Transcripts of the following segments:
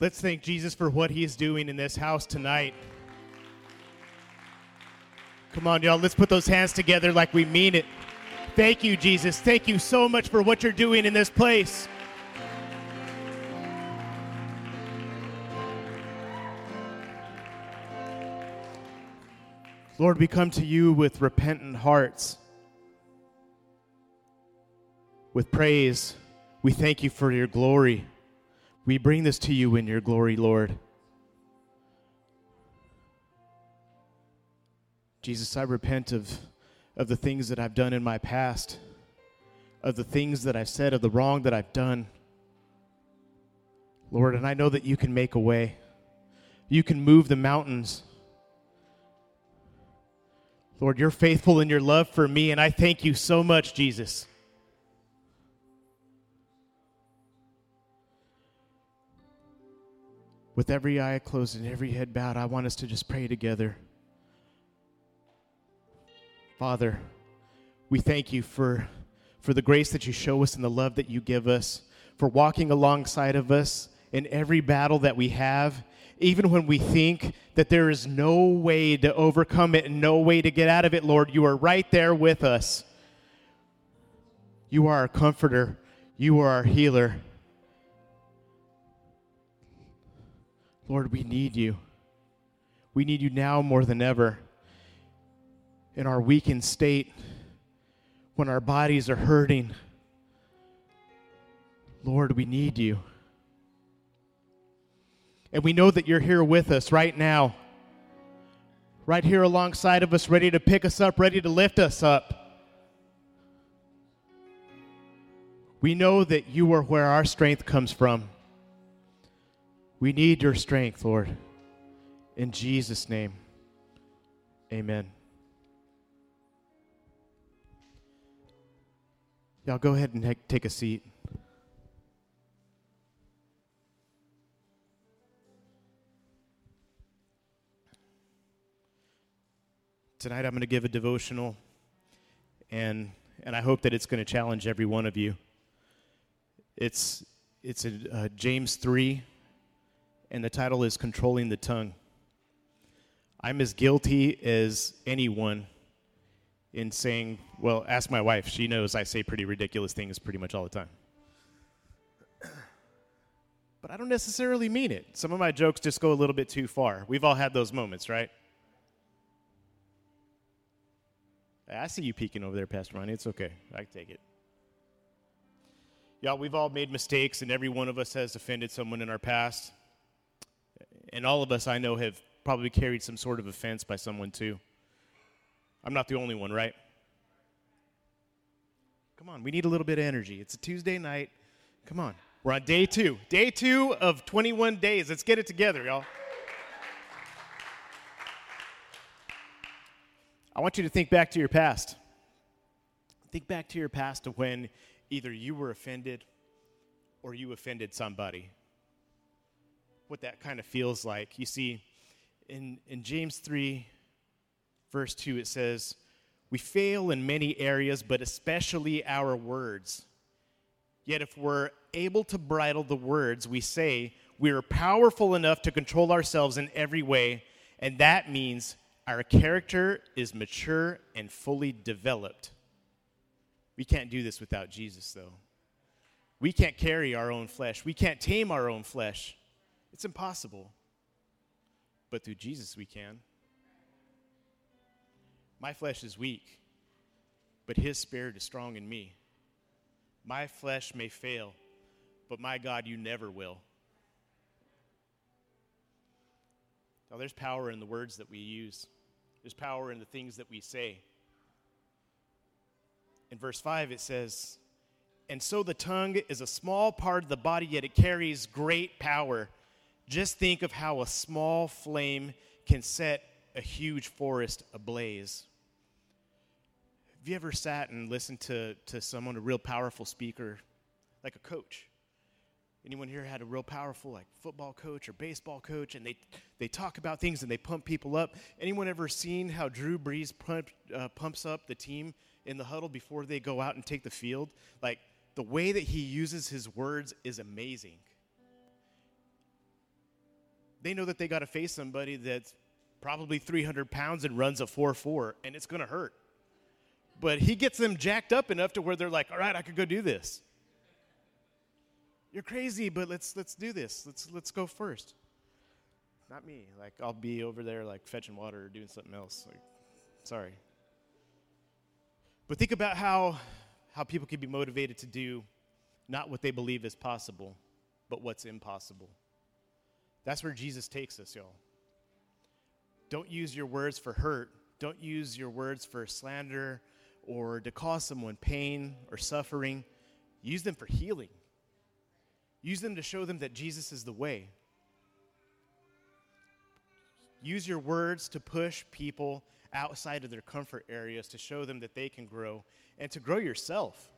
Let's thank Jesus for what he is doing in this house tonight. Come on, y'all. Let's put those hands together like we mean it. Thank you, Jesus. Thank you so much for what you're doing in this place. Lord, we come to you with repentant hearts, with praise. We thank you for your glory. We bring this to you in your glory, Lord. Jesus, I repent of, of the things that I've done in my past, of the things that I've said, of the wrong that I've done. Lord, and I know that you can make a way. You can move the mountains. Lord, you're faithful in your love for me, and I thank you so much, Jesus. With every eye closed and every head bowed, I want us to just pray together. Father, we thank you for, for the grace that you show us and the love that you give us, for walking alongside of us in every battle that we have, even when we think that there is no way to overcome it and no way to get out of it, Lord, you are right there with us. You are our comforter, you are our healer. Lord, we need you. We need you now more than ever. In our weakened state, when our bodies are hurting, Lord, we need you. And we know that you're here with us right now, right here alongside of us, ready to pick us up, ready to lift us up. We know that you are where our strength comes from. We need your strength, Lord. In Jesus' name, amen. Y'all go ahead and take a seat. Tonight I'm going to give a devotional, and, and I hope that it's going to challenge every one of you. It's, it's a, uh, James 3, and the title is Controlling the Tongue. I'm as guilty as anyone in saying, well, ask my wife. She knows I say pretty ridiculous things pretty much all the time. But I don't necessarily mean it. Some of my jokes just go a little bit too far. We've all had those moments, right? I see you peeking over there, Pastor Ronnie. It's okay. I can take it. Y'all, we've all made mistakes, and every one of us has offended someone in our past. And all of us, I know, have probably carried some sort of offense by someone too. I'm not the only one, right? Come on, we need a little bit of energy. It's a Tuesday night. Come on. We're on day two. Day two of 21 days. Let's get it together, y'all. I want you to think back to your past. Think back to your past to when either you were offended or you offended somebody what that kind of feels like. You see, in, in James 3, verse 2, it says, We fail in many areas, but especially our words. Yet if we're able to bridle the words we say, we are powerful enough to control ourselves in every way, and that means our character is mature and fully developed. We can't do this without Jesus, though. We can't carry our own flesh. We can't tame our own flesh. It's impossible. But through Jesus, we can. My flesh is weak, but his spirit is strong in me. My flesh may fail, but my God, you never will. Now, there's power in the words that we use, there's power in the things that we say. In verse 5, it says, And so the tongue is a small part of the body, yet it carries great power. Just think of how a small flame can set a huge forest ablaze. Have you ever sat and listened to, to someone, a real powerful speaker, like a coach? Anyone here had a real powerful like football coach or baseball coach, and they they talk about things and they pump people up. Anyone ever seen how Drew Brees pump, uh, pumps up the team in the huddle before they go out and take the field? Like the way that he uses his words is amazing. They know that they got to face somebody that's probably 300 pounds and runs a 4 4, and it's going to hurt. But he gets them jacked up enough to where they're like, all right, I could go do this. You're crazy, but let's, let's do this. Let's, let's go first. Not me. Like, I'll be over there, like, fetching water or doing something else. Like, sorry. But think about how, how people can be motivated to do not what they believe is possible, but what's impossible. That's where Jesus takes us, y'all. Don't use your words for hurt. Don't use your words for slander or to cause someone pain or suffering. Use them for healing. Use them to show them that Jesus is the way. Use your words to push people outside of their comfort areas to show them that they can grow and to grow yourself.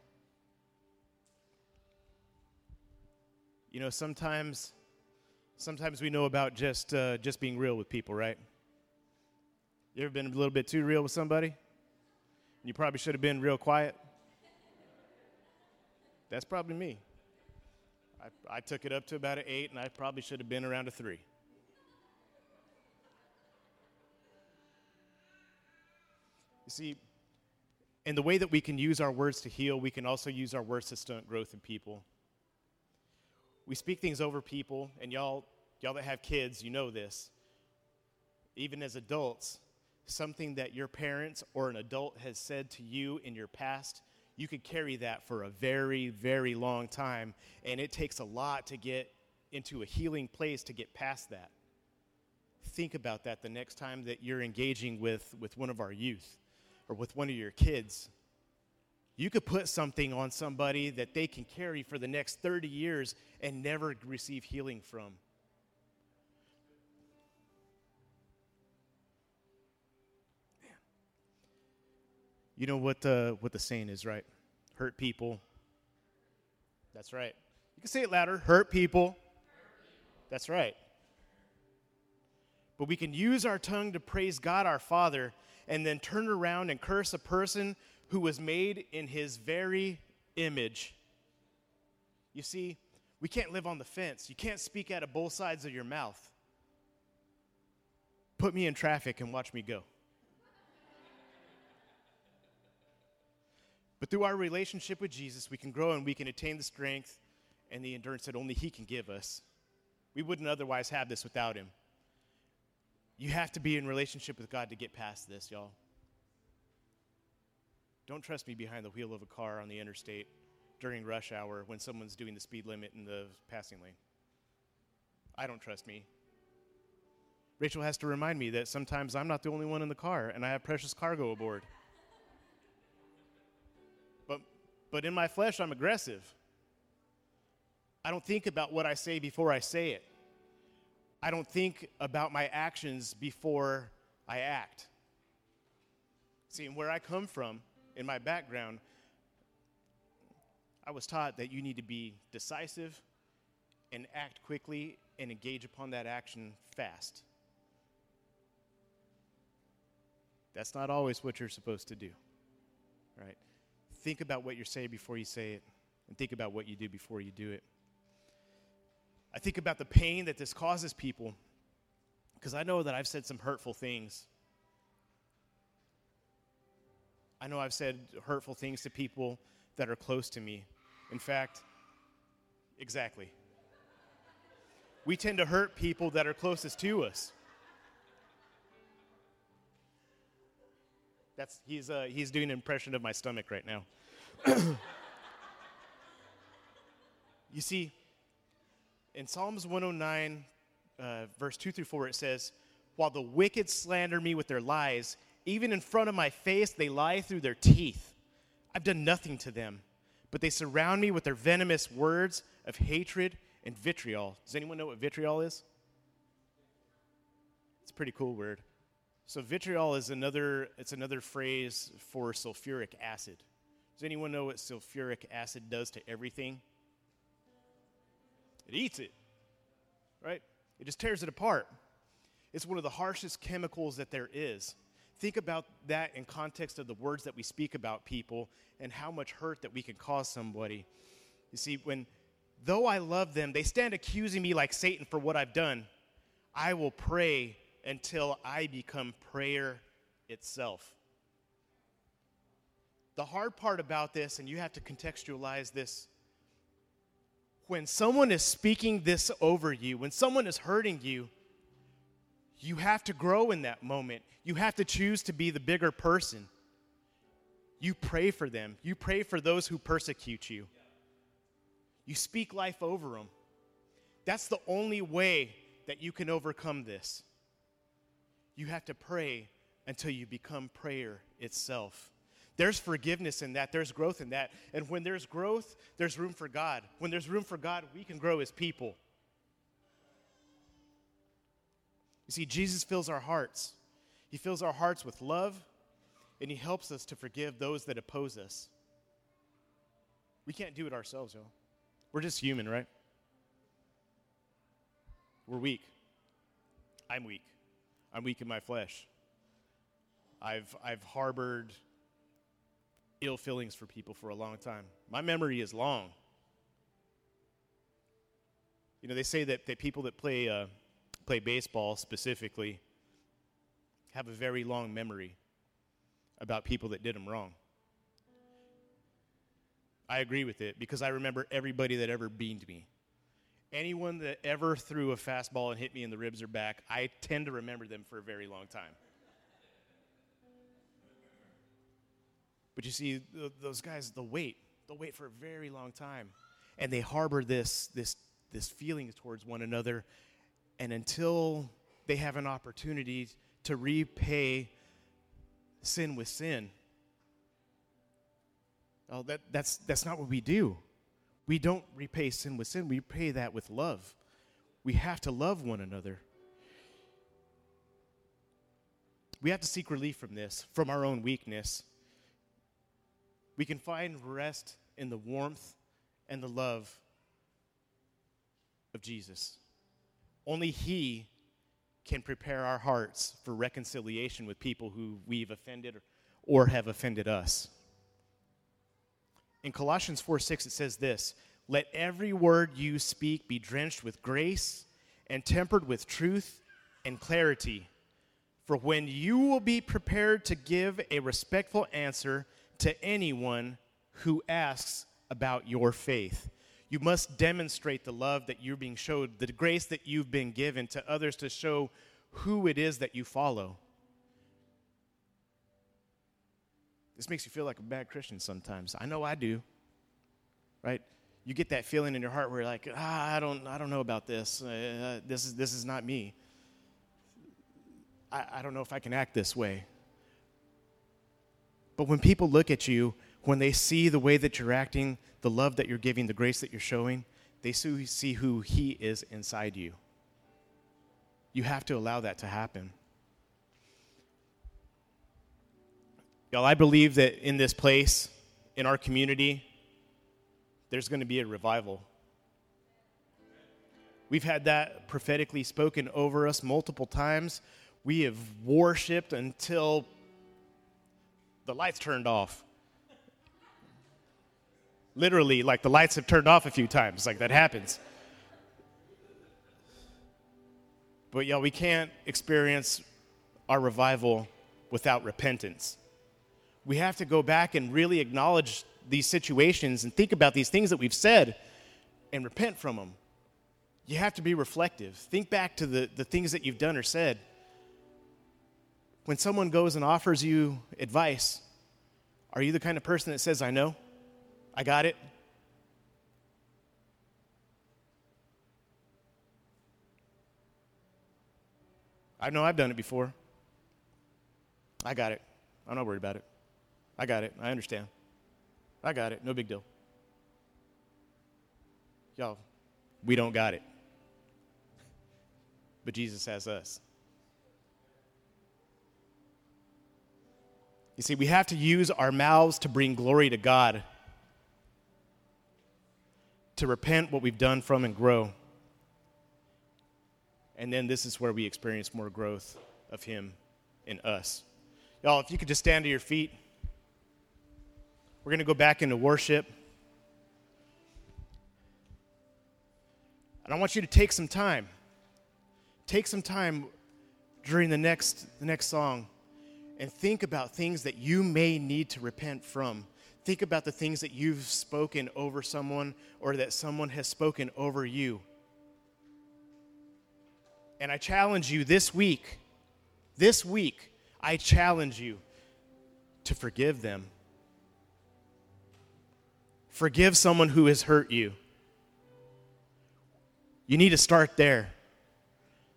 You know, sometimes sometimes we know about just uh, just being real with people, right? You ever been a little bit too real with somebody? You probably should have been real quiet. That's probably me. I, I took it up to about an eight, and I probably should have been around a three. You see, in the way that we can use our words to heal, we can also use our words to stunt growth in people. We speak things over people, and y'all, y'all that have kids, you know this. Even as adults, something that your parents or an adult has said to you in your past, you could carry that for a very, very long time. And it takes a lot to get into a healing place to get past that. Think about that the next time that you're engaging with, with one of our youth or with one of your kids. You could put something on somebody that they can carry for the next 30 years and never receive healing from. You know what the, what the saying is, right? Hurt people. That's right. You can say it louder. Hurt people. That's right. But we can use our tongue to praise God our Father and then turn around and curse a person who was made in his very image. You see, we can't live on the fence. You can't speak out of both sides of your mouth. Put me in traffic and watch me go. But through our relationship with Jesus, we can grow and we can attain the strength and the endurance that only He can give us. We wouldn't otherwise have this without Him. You have to be in relationship with God to get past this, y'all. Don't trust me behind the wheel of a car on the interstate during rush hour when someone's doing the speed limit in the passing lane. I don't trust me. Rachel has to remind me that sometimes I'm not the only one in the car and I have precious cargo aboard. But in my flesh, I'm aggressive. I don't think about what I say before I say it. I don't think about my actions before I act. See, where I come from, in my background, I was taught that you need to be decisive and act quickly and engage upon that action fast. That's not always what you're supposed to do, right? Think about what you're saying before you say it, and think about what you do before you do it. I think about the pain that this causes people because I know that I've said some hurtful things. I know I've said hurtful things to people that are close to me. In fact, exactly. We tend to hurt people that are closest to us. That's he's uh, he's doing an impression of my stomach right now. you see, in Psalms 109, uh, verse 2 through 4, it says, While the wicked slander me with their lies, even in front of my face they lie through their teeth. I've done nothing to them, but they surround me with their venomous words of hatred and vitriol. Does anyone know what vitriol is? It's a pretty cool word. So vitriol is another it's another phrase for sulfuric acid. Does anyone know what sulfuric acid does to everything? It eats it. Right? It just tears it apart. It's one of the harshest chemicals that there is. Think about that in context of the words that we speak about people and how much hurt that we can cause somebody. You see, when though I love them, they stand accusing me like Satan for what I've done. I will pray until I become prayer itself. The hard part about this, and you have to contextualize this, when someone is speaking this over you, when someone is hurting you, you have to grow in that moment. You have to choose to be the bigger person. You pray for them. You pray for those who persecute you. You speak life over them. That's the only way that you can overcome this. You have to pray until you become prayer itself. There's forgiveness in that, there's growth in that. And when there's growth, there's room for God. When there's room for God, we can grow as people. You see, Jesus fills our hearts. He fills our hearts with love, and He helps us to forgive those that oppose us. We can't do it ourselves, y'all. We're just human, right? We're weak. I'm weak. I'm weak in my flesh. I've, I've harbored ill feelings for people for a long time. My memory is long. You know, they say that, that people that play uh, play baseball specifically have a very long memory about people that did them wrong. I agree with it because I remember everybody that ever beamed me. Anyone that ever threw a fastball and hit me in the ribs or back, I tend to remember them for a very long time. But you see, those guys, they'll wait, they'll wait for a very long time. And they harbor this, this, this feeling towards one another and until they have an opportunity to repay sin with sin, well, that, that's, that's not what we do. We don't repay sin with sin, we repay that with love. We have to love one another. We have to seek relief from this, from our own weakness. We can find rest in the warmth and the love of Jesus. Only He can prepare our hearts for reconciliation with people who we've offended or have offended us. In Colossians 4 6, it says this Let every word you speak be drenched with grace and tempered with truth and clarity. For when you will be prepared to give a respectful answer to anyone who asks about your faith, you must demonstrate the love that you're being showed, the grace that you've been given to others to show who it is that you follow. This makes you feel like a bad Christian sometimes. I know I do. Right? You get that feeling in your heart where you're like, ah, I don't, I don't know about this. Uh, this, is, this is not me. I, I don't know if I can act this way. But when people look at you, when they see the way that you're acting, the love that you're giving, the grace that you're showing, they see who He is inside you. You have to allow that to happen. Y'all, I believe that in this place, in our community, there's going to be a revival. We've had that prophetically spoken over us multiple times. We have worshiped until the lights turned off literally like the lights have turned off a few times like that happens but y'all we can't experience our revival without repentance we have to go back and really acknowledge these situations and think about these things that we've said and repent from them you have to be reflective think back to the, the things that you've done or said when someone goes and offers you advice are you the kind of person that says i know I got it. I know I've done it before. I got it. I'm not worried about it. I got it. I understand. I got it. No big deal. Y'all, we don't got it. But Jesus has us. You see, we have to use our mouths to bring glory to God to repent what we've done from and grow. And then this is where we experience more growth of Him in us. Y'all, if you could just stand to your feet, we're going to go back into worship. And I want you to take some time take some time during the next, the next song and think about things that you may need to repent from. Think about the things that you've spoken over someone or that someone has spoken over you. And I challenge you this week, this week, I challenge you to forgive them. Forgive someone who has hurt you. You need to start there.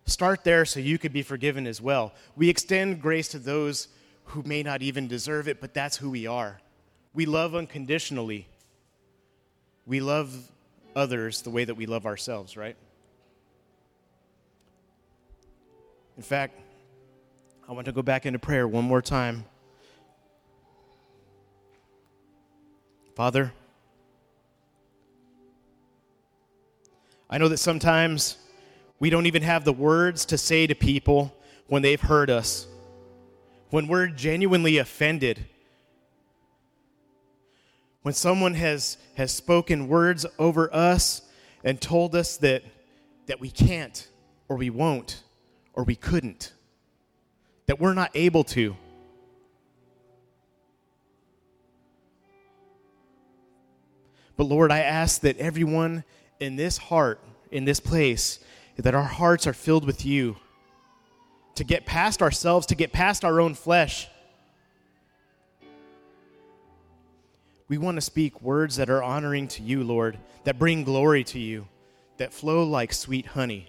Start there so you could be forgiven as well. We extend grace to those who may not even deserve it, but that's who we are. We love unconditionally. We love others the way that we love ourselves, right? In fact, I want to go back into prayer one more time. Father, I know that sometimes we don't even have the words to say to people when they've hurt us, when we're genuinely offended, when someone has, has spoken words over us and told us that, that we can't or we won't or we couldn't, that we're not able to. But Lord, I ask that everyone in this heart, in this place, that our hearts are filled with you to get past ourselves, to get past our own flesh. We want to speak words that are honoring to you, Lord, that bring glory to you, that flow like sweet honey.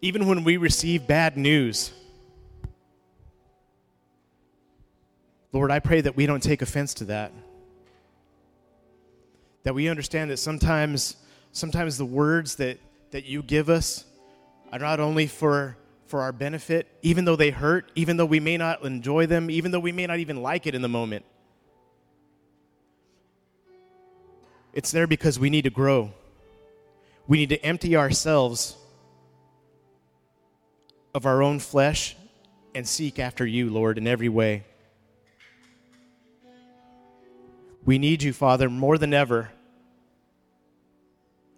Even when we receive bad news, Lord, I pray that we don't take offense to that that we understand that sometimes sometimes the words that that you give us are not only for for our benefit even though they hurt even though we may not enjoy them even though we may not even like it in the moment. It's there because we need to grow. We need to empty ourselves of our own flesh and seek after you lord in every way We need you, Father, more than ever.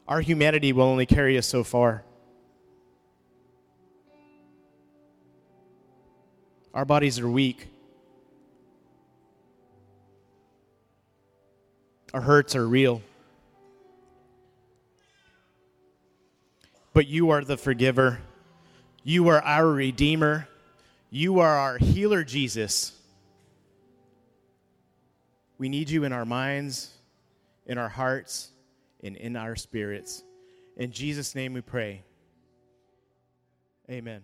Our humanity will only carry us so far. Our bodies are weak. Our hurts are real. But you are the forgiver. You are our Redeemer. You are our healer, Jesus. We need you in our minds, in our hearts, and in our spirits. In Jesus' name we pray. Amen.